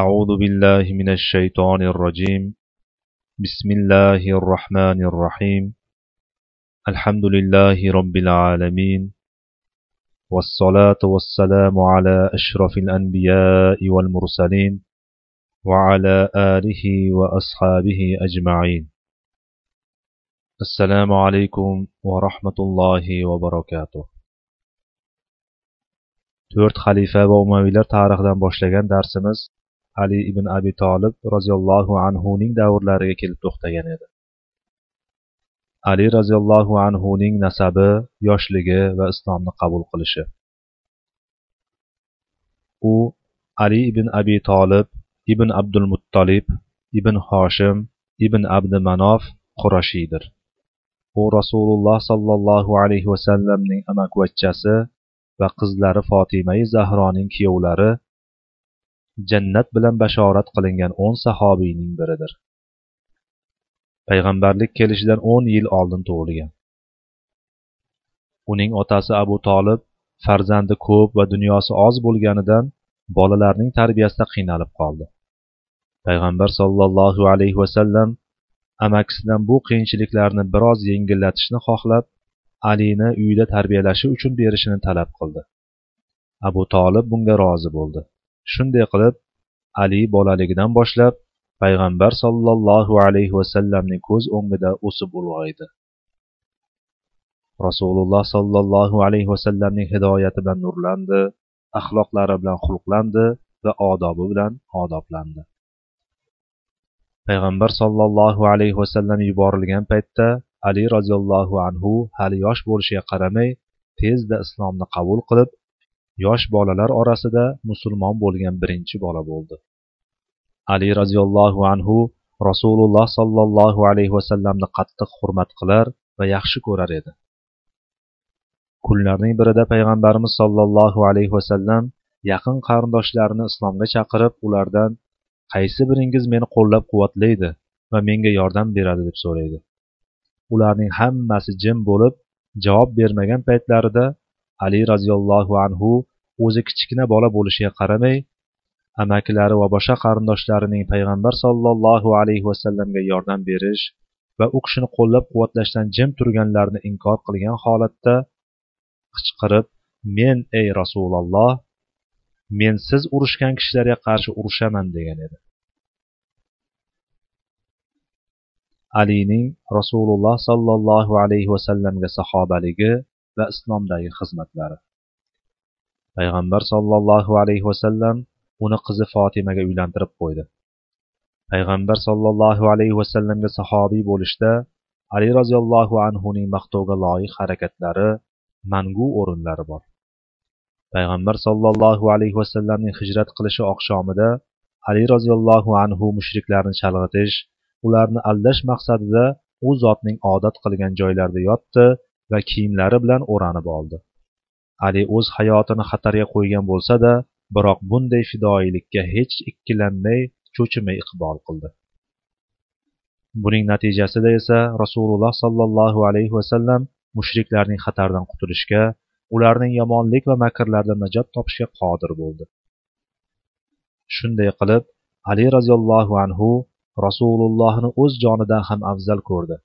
أعوذ بالله من الشيطان الرجيم. بسم الله الرحمن الرحيم. الحمد لله رب العالمين. والصلاة والسلام على أشرف الأنبياء والمرسلين وعلى آله وأصحابه أجمعين. السلام عليكم ورحمة الله وبركاته. To'rt xalifa va umaviylar tarixidan boshlagan darsimiz ali ibn abi tolib roziyallohu anhuning davrlariga kelib to'xtagan edi. Ali roziyallohu anhuning nasabi yoshligi va islomni qabul qilishi. U ali ibn abi tolib ibn abdul muttolib ibn hoshim ibn abdi manof qurashiydir. U rasululloh sollallohu alayhi vasallamning amakivachchasi va qizlari fotimai zahroning kuyovlari jannat bilan bashorat qilingan o'n sahobiyning biridir. Payg'ambarlik kelishidan o'n yil oldin tug'ilgan. Uning otasi abu tolib farzandi ko'p va dunyosi oz bo'lganidan bolalarning tarbiyasida qiynalib qoldi. Payg'ambar sollallohu alayhi vasallam amakisidan bu qiyinchiliklarni biroz yengillatishni xohlab alini uyida tarbiyalashi uchun berishini talab qildi. Abu tolib bunga rozi bo'ldi. Shunday qilib ali bolaligidan boshlab payg'ambar sollallohu alayhi vasallamning ko'z o'ngida o'sib ulg'aydi. Rasululloh sollallohu alayhi vasallamning hidoyati bilan nurlandi axloqlari bilan xulqlandi va odobi bilan odoblandi. Payg'ambar sollallohu alayhi vasallam yuborilgan paytda ali roziyallohu anhu hali yosh bo'lishiga qaramay tezda islomni qabul qilib yosh bolalar orasida musulmon bo'lgan birinchi bola bo'ldi. Ali roziyallohu anhu rasululloh sollallohu alayhi vasallamni qattiq hurmat qilar va yaxshi ko'rar edi. Kunlarning birida payg'ambarimiz sollallohu alayhi vasallam yaqin qarindoshlarini islomga chaqirib ulardan qaysi biringiz meni qo'llab quvvatlaydi va menga yordam beradi? deb so'raydi. Ularning hammasi jim bo'lib javob bermagan paytlarida ali roziyallohu anhu o'zi kichkina bola bo'lishiga qaramay amakilari va boshqa qarindoshlarining payg'ambar sollallohu alayhi vasallamga yordam berish va u kishini qo'llab quvvatlashdan jim turganlarini inkor qilgan holatda qichqirib men ey rasululloh men siz urushgan kishilarga qarshi urushaman degan edi. Alining rasululloh sollallohu alayhi vasallamga sahobaligi va islomdagi xizmatlari. Payg'ambar sollallohu alayhi vasallam uni qizi fotimaga uylantirib qo'ydi. Payg'ambar sollallohu alayhi vasallamga sahobiy bo'lishda ali roziyallohu anhuning maqtovga loyiq harakatlari mangu o'rinlari bor. Payg'ambar sollallohu alayhi vasallamning hijrat qilishi oqshomida ali roziyallohu anhu mushriklarni chalg'itish ularni aldash maqsadida u zotning odat qilgan joylarida yotdi va kiyimlari bilan o'ranib oldi. Ali o'z hayotini xatarga qo'ygan bo'lsa da biroq bunday fidoyilikka hech ikkilanmay cho'chimay iqbol qildi. Buning natijasida esa rasululloh sollallohu alayhi vasallam mushriklarning xatardan qutulishga ularning yomonlik va makrlaridan najot topishga qodir bo'ldi. Shunday qilib ali roziyallohu anhu rasulullohni o'z jonidan ham afzal ko'rdi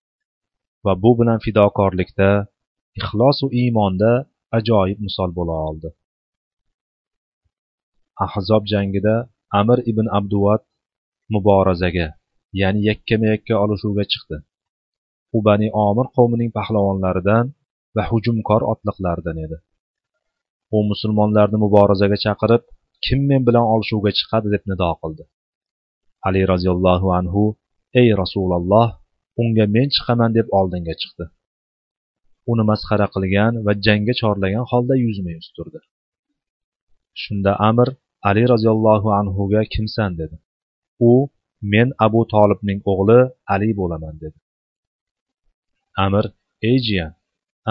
va bu bilan fidokorlikda ixlosu iymonda ajoyib misol bo'la oldi. Ahzob jangida amir ibn abduvat muborazaga ya'ni yakkama yakka olishuvga chiqdi. U bani omir qavmining pahlavonlaridan va hujumkor otliqlaridan edi. U musulmonlarni muborazaga chaqirib kim men bilan olishuvga chiqadi deb nido qildi. Ali roziyallohu anhu ey rasululloh unga men chiqaman deb oldinga chiqdi. Uni masxara qilgan va jangga chorlagan holda yuzma yuz turdi. Shunda amir ali roziyallohu anhuga kimsan? dedi. U men abu tolibning o'g'li ali bo'laman dedi. Amir ey jiyan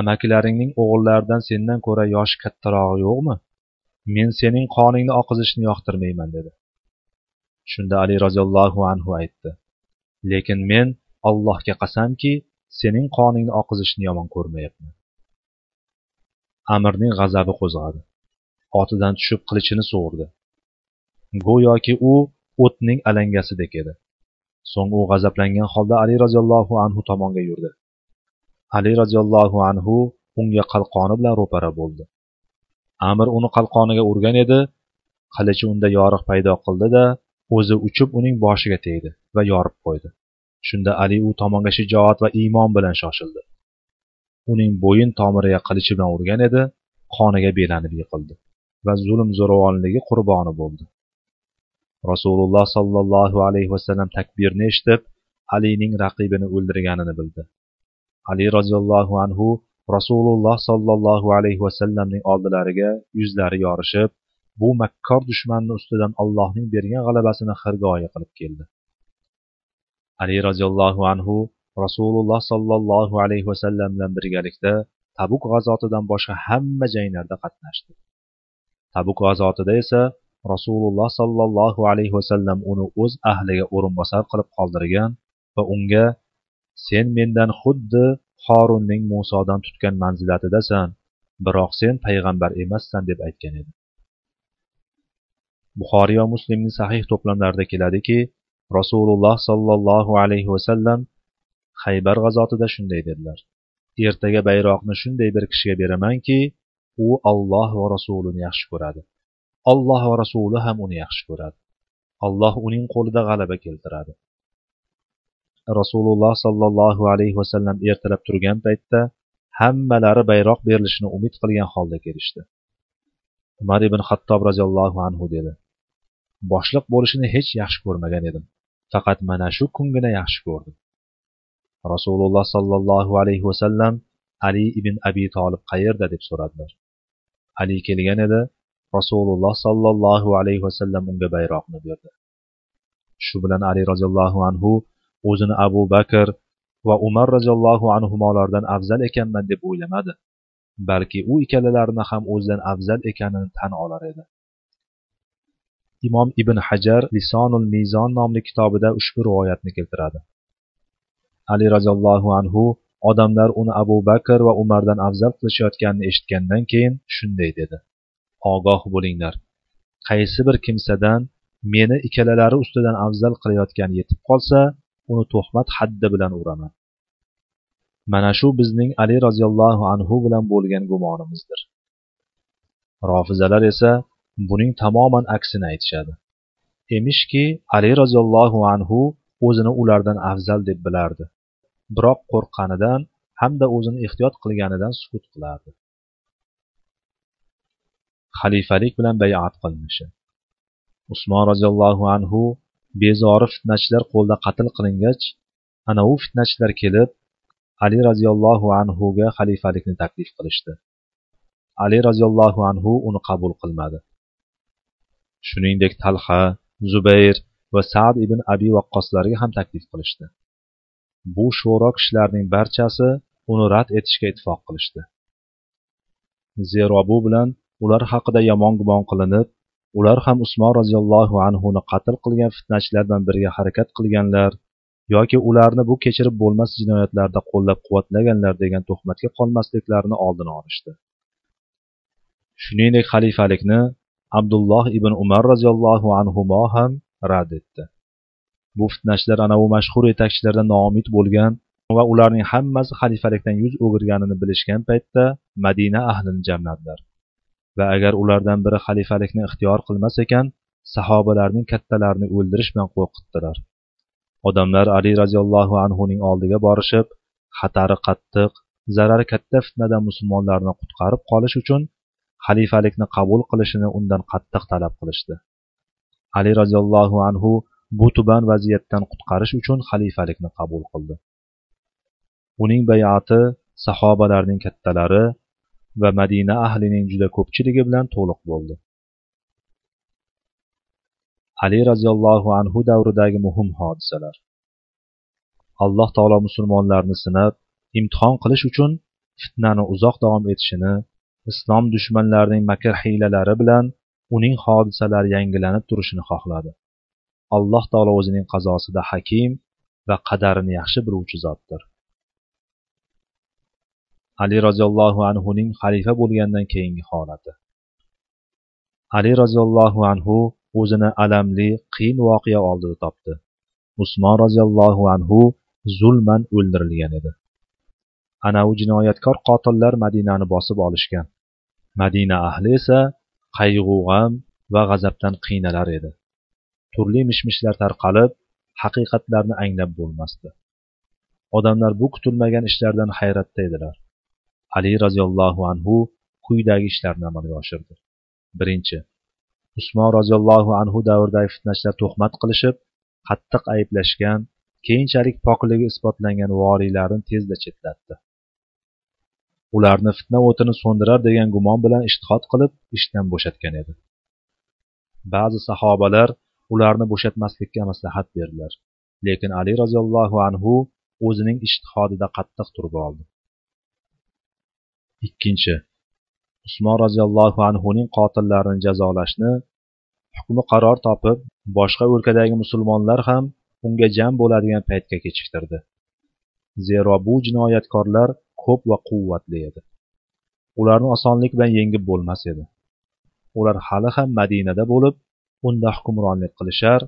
amakilaringning o'g'illaridan sendan ko'ra yoshi kattarog'i yo'qmi? Men sening qoningni oqizishni yoqtirmayman dedi. Shunda ali roziyallohu anhu aytdi lekin men allohga qasamki sening qoningni oqizishni yomon ko'rmayapman. Amirning g'azabi qo'zg'adi. Otidan tushib qilichini sug'urdi. Go'yoki u o'tning alangasidek edi. So'ng u g'azablangan holda ali roziyallohu anhu tomonga yurdi. Ali roziyallohu anhu unga qalqoni bilan ro'para bo'ldi. Amir uni qalqoniga urgan edi. Qilichi unda yoriq paydo qildi da o'zi uchib uning boshiga tegdi va yorib qo'ydi. Shunda ali u tomonga shijoat va iymon bilan shoshildi. Uning bo'yin tomiriga qilichi bilan urgan edi qoniga belanib yiqildi va zulm zo'ravonligi qurboni bo'ldi. Rasululloh sollallohu alayhi vasallam takbirni eshitib alining raqibini o'ldirganini bildi. Ali roziyallohu anhu rasululloh sollallohu alayhi vasallamning oldilariga yuzlari yorishib bu makkor dushmanni ustidan allohning bergan g'alabasini xirgoyi qilib keldi. Ali roziyallohu anhu rasululloh sollallohu alayhi vasallam bilan birgalikda tabuk g'azotidan boshqa hamma janglarda qatnashdi. Tabuk g'azotida esa rasululloh sollallohu alayhi vasallam uni o'z ahliga o'rinbosar qilib qoldirgan va unga sen mendan xuddi horunning musodan tutgan manzilatidasan biroq sen payg'ambar emassan deb aytgan edi. Buxoriy va muslimning sahih to'plamlarida keladiki rasululloh sollallohu alayhi vasallam haybar g'azotida shunday dedilar. Ertaga bayroqni shunday bir kishiga beramanki u olloh va rasulini yaxshi ko'radi. Olloh va rasuli ham uni yaxshi ko'radi. Alloh uning qo'lida g'alaba keltiradi. Rasululloh sollallohu alayhi vasallam ertalab turgan paytda hammalari bayroq berilishini umid qilgan holda kelishdi. Umar ibn xattob roziyallohu anhu dedi boshliq bo'lishini hech yaxshi ko'rmagan edim. Faqat mana shu kungina yaxshi ko'rdim. Rasululloh sollallohu alayhi vasallam ali ibn abi tolib qayerda deb so'radilar. Ali kelgan edi rasululloh sollallohu alayhi vasallam unga bayroqni berdi. Shu bilan ali roziyallohu anhu o'zini abu bakr va umar roziyallohu anhulardan afzal ekanman deb o'ylamadi. Balki u ikkalalarini ham o'zidan afzal ekanini tan olar edi. Imom ibn hajar lisonul mezon nomli kitobida ushbu rivoyatni keltiradi. Ali roziyallohu anhu odamlar uni abu bakr va umardan afzal qilishayotganini eshitgandan keyin shunday dedi. Ogoh bo'linglar. Qaysi bir kimsadan meni ikkalalari ustidan afzal qilayotgani yetib qolsa uni tuhmat haddi bilan uraman. Mana shu bizning ali roziyallohu anhu bilan bo'lgan gumonimizdir. Rofizalar esa buning tamoman aksini aytishadi. Emishki ali roziyallohu anhu o'zini ulardan afzal deb bilardi. Biroq qo'rqqanidan hamda o'zini ehtiyot qilganidan sukut qilardi. Xalifalik bilan bayat qilinishi. Usmon roziyallohu anhu bezori fitnachilar qo'lida qatl qilingach ana u fitnachilar kelib ali roziyallohu anhuga xalifalikni taklif qilishdi. Ali roziyallohu anhu uni qabul qilmadi. Shuningdek talha zubayr va sad ibn abi vaqqoslarga ham taklif qilishdi. Bu sho'ro kishilarning barchasi uni rad etishga ittifoq qilishdi. Zero bu bilan ular haqida yomon gumon qilinib ular ham usmon roziyallohu anhuni qatl qilgan fitnachilar bilan birga harakat qilganlar yoki ularni bu kechirib bo'lmas jinoyatlarda qo'llab quvvatlaganlar degan tuhmatga qolmasliklarini oldini olishdi. Shuningdek xalifalikni abdulloh ibn umar roziyallohu anhu ham rad etdi. Bu fitnachilar ana mashhur yetakchilardan noumid bo'lgan va ularning hammasi xalifalikdan yuz o'girganini bilishgan paytda madina ahlini jamladilar. Va agar ulardan biri xalifalikni ixtiyor qilmas ekan sahobalarning kattalarini o'ldirish bilan qo'rqitdilar. Odamlar ali roziyallohu anhuning oldiga borishib xatari qattiq zarari katta fitnadan musulmonlarni qutqarib qolish uchun xalifalikni qabul qilishini undan qattiq talab qilishdi. Ali roziyallohu anhu bu tuban vaziyatdan qutqarish uchun xalifalikni qabul qildi. Uning bayati sahobalarning kattalari va madina ahlining juda ko'pchiligi bilan to'liq bo'ldi. Ali roziyallohu anhu davridagi muhim hodisalar. Alloh taolo musulmonlarni sinab imtihon qilish uchun fitnani uzoq davom etishini islom dushmanlarining makr hiylalari bilan uning hodisalari yangilanib turishini xohladi. Alloh taolo o'zining qazosida hakim va qadarini yaxshi biluvchi zotdir. Ali roziyallohu anhuning xalifa bo'lgandan keyingi holati. Ali roziyallohu anhu o'zini alamli qiyin voqea oldida topdi. Usmon roziyallohu anhu zulman o'ldirilgan edi. Anavi jinoyatkor qotillar madinani bosib olishgan. Madina ahli esa qayg'u g'am va g'azabdan qiynalar edi. Turli mish mishlar tarqalib haqiqatlarni anglab bo'lmasdi. Odamlar bu kutilmagan ishlardan hayratda edilar. Ali roziyallohu anhu quyidagi ishlarni amalga oshirdi. Birinchi usmon roziyallohu anhu davridagi fitnachilar tuhmat qilishib qattiq ayblashgan keyinchalik pokligi isbotlangan voliylarni tezda chetlatdi. Ularni fitna o'tini so'ndirar degan gumon bilan ishtihod qilib ishdan bo'shatgan edi. Ba'zi sahobalar ularni bo'shatmaslikka maslahat berdilar lekin ali roziyallohu anhu o'zining ishtihodida qattiq turib oldi. Ikkinchi usmon roziyallohu anhuning qotillarini jazolashni hukmi qaror topib boshqa o'lkadagi musulmonlar ham unga jam bo'ladigan paytga kechiktirdi. Zero bu jinoyatkorlar ko'p va quvvatli edi ularni osonlik bilan yengib bo'lmas edi. Ular hali ham madinada bo'lib unda hukmronlik qilishar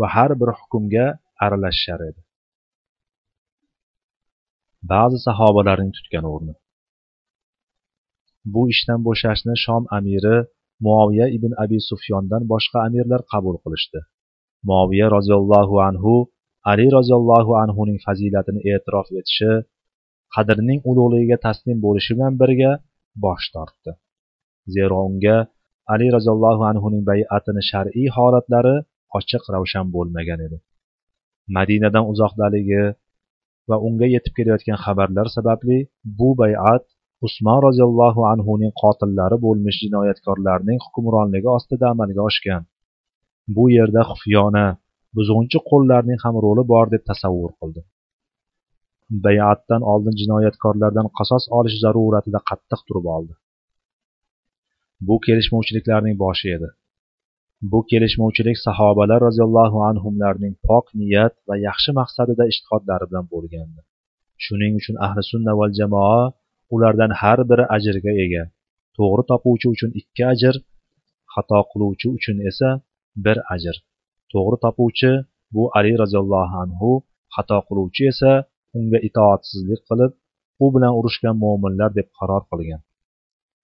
va har bir hukmga aralashishar edi. Ba'zi sahobalarning tutgan o'rni. Bu ishdan bo'shashni shom amiri muoviya ibn abi sufyondan boshqa amirlar qabul qilishdi. Muoviya roziyallohu anhu ali roziyallohu anhuning fazilatini e'tirof etishi qadrning ulug'ligiga taslim bo'lishi bilan birga bosh tortdi. Zero unga ali roziyallohu anhuning bay'atini shar'iy holatlari ochiq ravshan bo'lmagan edi. Madinadan uzoqdaligi va unga yetib kelayotgan xabarlar sababli bu bay'at usmon roziyallohu anhuning qotillari bo'lmish jinoyatkorlarning hukmronligi ostida amalga oshgan. Bu yerda xufyona buzg'unchi qo'llarning ham roli bor deb tasavvur qildi. Bay'atdan oldin jinoyatkorlardan qasos olish zaruratida qattiq turib oldi. Bu kelishmovchiliklarning boshi edi. Bu kelishmovchilik sahobalar roziyallohu anhumlarning pok niyat va yaxshi maqsadida ishtihodlari bilan bo'lgandi. Shuning uchun ahli sunna val jamoa ulardan har biri ajrga ega. To'g'ri topuvchi uchun ikki ajr xato qiluvchi uchun esa bir ajr. To'g'ri topuvchi bu ali roziyallohu anhu xato qiluvchi esa unga itoatsizlik qilib u bilan urushgan mo'minlar deb qaror qilgan.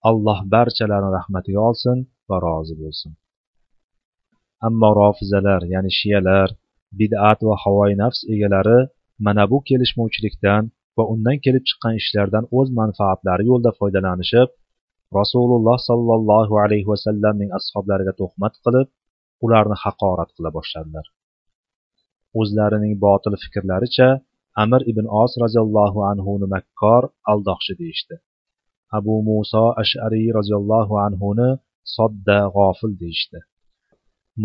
Alloh barchalarini rahmatiga olsin va rozi bo'lsin. Ammo rofizalar ya'ni shiyalar bid'at va havoyi nafs egalari mana bu kelishmovchilikdan va undan kelib chiqqan ishlardan o'z manfaatlari yo'lida foydalanishib rasululloh sollallohu alayhi vasallamning ashoblariga tuhmat qilib ularni haqorat qila boshladilar. O'zlarining botil fikrlaricha amir ibn os roziyallohu anhuni makkor aldoqchi deyishdi. Abu muso ashariy roziyallohu anhuni sodda g'ofil deyishdi.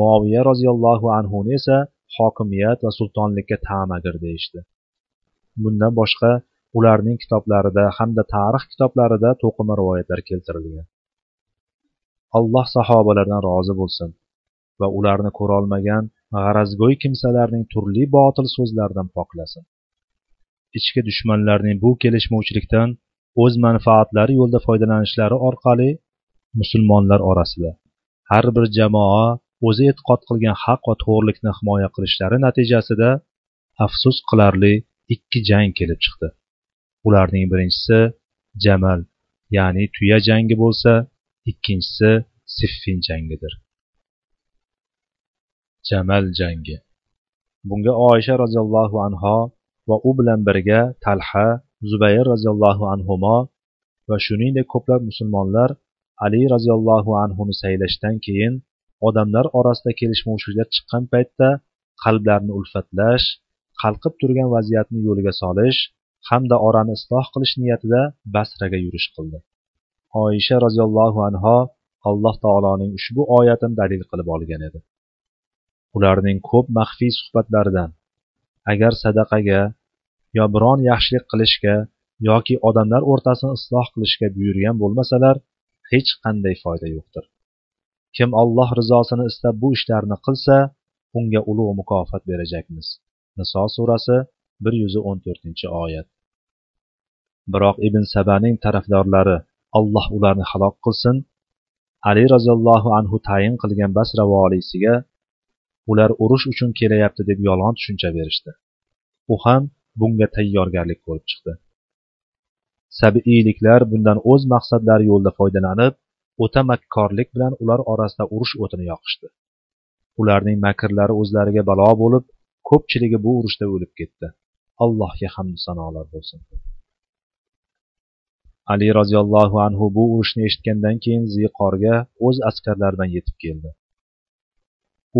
Moviya roziyallohu anhuni esa hokimiyat va sultonlikka ta'magir deyishdi. Bundan boshqa ularning kitoblarida hamda tarix kitoblarida to'qima rivoyatlar keltirilgan. Alloh sahobalardan rozi bo'lsin va ularni ko'rolmagan g'arazgo'y kimsalarning turli botil so'zlaridan poklasin. Ichki dushmanlarning bu kelishmovchilikdan o'z manfaatlari yo'lida foydalanishlari orqali musulmonlar orasida har bir jamoa o'zi e'tiqod qilgan haq va to'g'rilikni himoya qilishlari natijasida afsus qilarli ikki jang kelib chiqdi. Ularning birinchisi jamal ya'ni tuya jangi bo'lsa ikkinchisi siffin jangidir. Jamal jangi. Bunga oysha roziyallohu anho va u bilan birga talha zubayr roziyallohu anhumo va shuningdek ko'plab musulmonlar ali roziyallohu anhuni saylashdan keyin odamlar orasida kelishmovchiliklar chiqqan paytda qalblarni ulfatlash qalqib turgan vaziyatni yo'lga solish hamda orani isloh qilish niyatida basraga yurish qildi. Oyisha roziyallohu anho alloh taoloning ushbu oyatini dalil qilib olgan edi. Ularning ko'p maxfiy suhbatlaridan agar sadaqaga yo biron yaxshilik qilishga yoki odamlar o'rtasini isloh qilishga buyurgan bo'lmasalar hech qanday foyda yo'qdir. Kim alloh rizosini istab bu ishlarni qilsa unga ulug' mukofot berajakmiz. Niso surasi bir yuz o'n to'rtinchi oyat. Biroq ibn sabaning tarafdorlari alloh ularni halok qilsin ali roziyallohu anhu tayin qilgan basra voliysiga ular urush uchun kelyapti deb yolg'on tushuncha berishdi. U ham bunga tayyorgarlik ko'rib chiqdi. Sabiiyliklar bundan o'z maqsadlari yo'lida foydalanib o'ta makkorlik bilan ular orasida urush o'tini yoqishdi. Ularning makrlari o'zlariga balo bo'lib ko'pchiligi bu urushda o'lib ketdi. Allohga hamd sanolar bo'lsin. Ali roziyallohu anhu bu urushni eshitgandan keyin ziqorga o'z askarlaridan yetib keldi.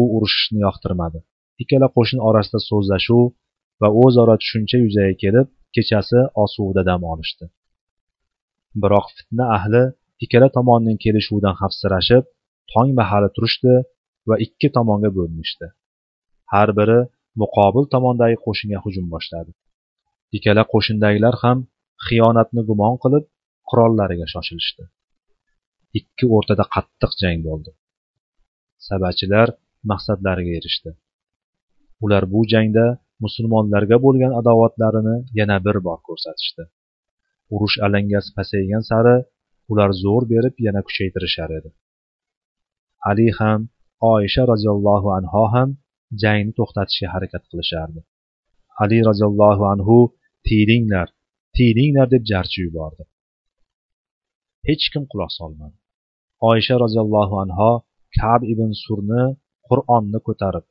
U urushishni yoqtirmadi. Ikkala qo'shin orasida so'zlashuv va o'zaro tushuncha yuzaga kelib kechasi osuvda dam olishdi. Biroq fitna ahli ikkala tomonning kelishuvidan xavfsirashib tong mahali turishdi va ikki tomonga bo'linishdi. Har biri muqobil tomondagi qo'shinga hujum boshladi. Ikkala qo'shindagilar ham xiyonatni gumon qilib qurollariga shoshilishdi. Ikki o'rtada qattiq jang bo'ldi. Sabachilar maqsadlariga erishdi. Ular bu jangda musulmonlarga bo'lgan adovatlarini yana bir bor ko'rsatishdi. Urush alangasi pasaygan sari ular zo'r berib yana kuchaytirishar edi. Ali ham oyisha roziyallohu anho ham jangni to'xtatishga harakat qilishardi. Ali roziyallohu anhu tiyilinglar tiyilinglar deb jarchi yubordi. Hech kim quloq solmadi. Oyisha roziyallohu anho kab ibn surni qur'onni ko'tarib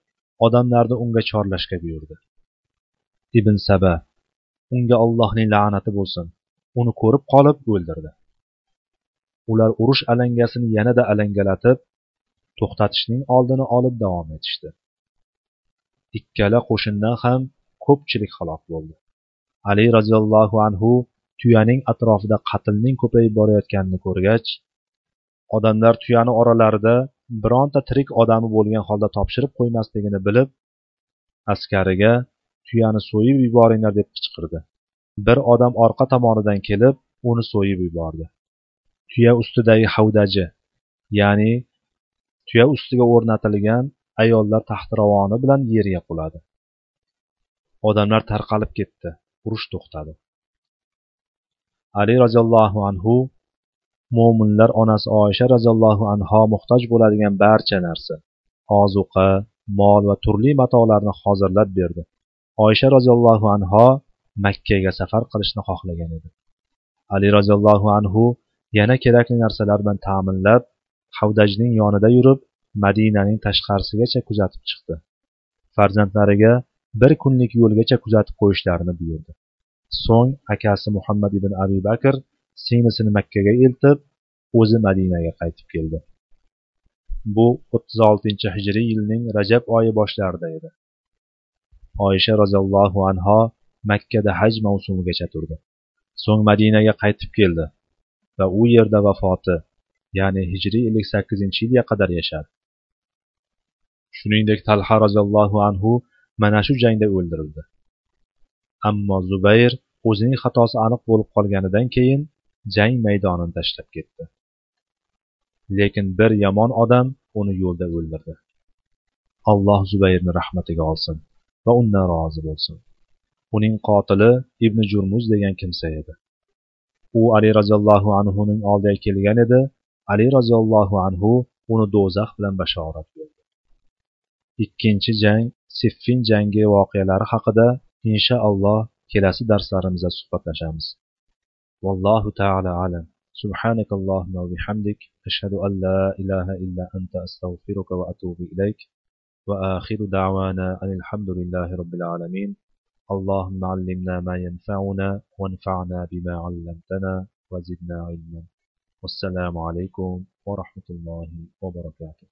odamlarni unga chorlashga buyurdi. Ibn saba. Unga allohning la'nati bo'lsin. Uni ko'rib qolib o'ldirdi. Ular urush alangasini yanada alangalatib to'xtatishning oldini olib davom etishdi. Ikkala qo'shindan ham ko'pchilik halok bo'ldi. Ali roziyallohu anhu tuyaning atrofida qatlning ko'payib borayotganini ko'rgach odamlar tuyani oralarida bironta tirik odami bo'lgan holda topshirib qo'ymasligini bilib askariga tuyani so'yib yuboringlar deb qichqirdi. Bir odam orqa tomonidan kelib uni so'yib yubordi. Tuya ustidagi havdaji ya'ni tuya ustiga o'rnatilgan ayollar taxtiravoni bilan yerga quladi. Odamlar tarqalib ketdi urush to'xtadi. Ali roziyallohu anhu mo'minlar onasi oysha roziyallohu anho muhtoj bo'ladigan barcha narsa ozuqa mol va turli matolarni hozirlab berdi. Oysha roziyallohu anho makkaga safar qilishni xohlagan edi. Ali roziyallohu anhu yana kerakli narsalar bilan ta'minlab havdajning yonida yurib madinaning tashqarisigacha kuzatib chiqdi. Farzandlariga bir kunlik yo'lgacha kuzatib qo'yishlarini buyurdi. So'ng akasi muhammad ibn abi bakr singlisini makkaga eltib o'zi madinaga qaytib keldi. Bu o'ttiz oltinchi hijriy yilning rajab oyi boshlarida edi. Oyisha roziyallohu anho makkada haj mavsumigacha turdi. So'ng madinaga qaytib keldi va u yerda vafoti ya'ni hijriy ellik sakkizinchi yilga qadar yashadi. Shuningdek talha roziyallohu anhu mana shu jangda o'ldirildi. Ammo zubayr o'zining xatosi aniq bo'lib qolganidan keyin jang maydonini tashlab ketdi. Lekin bir yomon odam uni yo'lda o'ldirdi. Alloh zubayrni rahmatiga olsin. va undan rozi bo'lsin uning qotili ibn jurmuz degan kimsa edi u ali roziyallohu anhuning oldiga kelgan edi ali roziyallohu anhu uni do'zax bilan bashorat berdi ikkinchi jang siffin jangi voqealari haqida inshaalloh kelasi darslarimizda suhbatlashamiz vallohu taala alam سبحانك اللهم وبحمدك أشهد أن لا إله إلا أنت أستغفرك وأتوب إليك وآخر دعوانا أن الحمد لله رب العالمين. اللهم علمنا ما ينفعنا وانفعنا بما علمتنا وزدنا علما. والسلام عليكم ورحمة الله وبركاته.